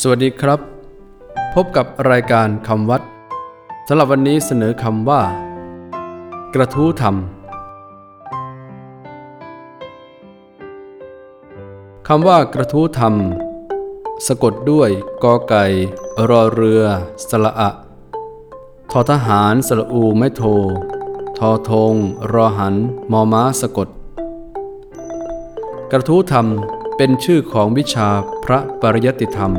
สวัสดีครับ พบกับรายการคำวัดสำหรับวันนี้เสนอคำว่า กระทู้ธรรมคำว่ากระทู้ธรรม สะกดด้วยกอไก่รอเรือ สละอะทอทหารสระอูไม่โท ทอทง รอหัน มอม้าสะกด กระทู้ธรรมเป็นชื่อของวิชาพระปริยติธรรม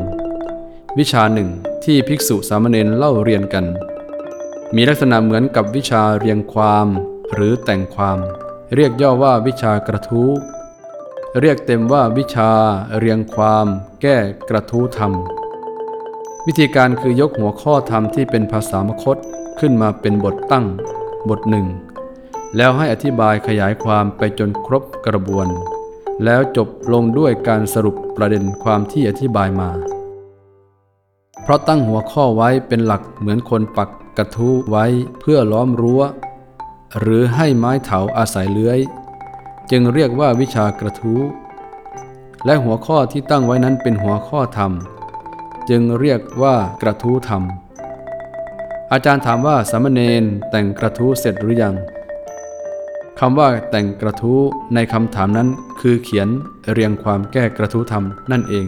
วิชาหนึ่งที่ภิกษุสามเณรเล่าเรียนกัน มีลักษณะเหมือนกับวิชาเรียงความ หรือแต่งความ เรียกย่อว่าวิชากระทู้ เรียกเต็มว่าวิชาเรียงความ แก้กระทู้ธรรม วิธีการคือยกหัวข้อธรรมที่เป็นภาษามคตขึ้นมาเป็นบทตั้ง บทหนึ่ง แล้วให้อธิบายขยายความไปจนครบกระบวน แล้วจบลงด้วยการสรุปประเด็นความที่อธิบายมา เพราะตั้งหัวข้อไว้เป็นหลักเหมือนคนปักกระทู้ไว้เพื่อล้อมรั้ว หรือให้ไม้เถาอาศัยเลื้อย จึงเรียกว่าวิชากระทู้ และหัวข้อที่ตั้งไว้นั้นเป็นหัวข้อธรรม จึงเรียกว่ากระทู้ธรรม อาจารย์ถามว่าสามเณรแต่งกระทู้เสร็จหรือยังคำว่าแต่งกระทู้ในคำถามนั้นคือเขียนเรียงความแก้กระทู้ธรรมนั่นเอง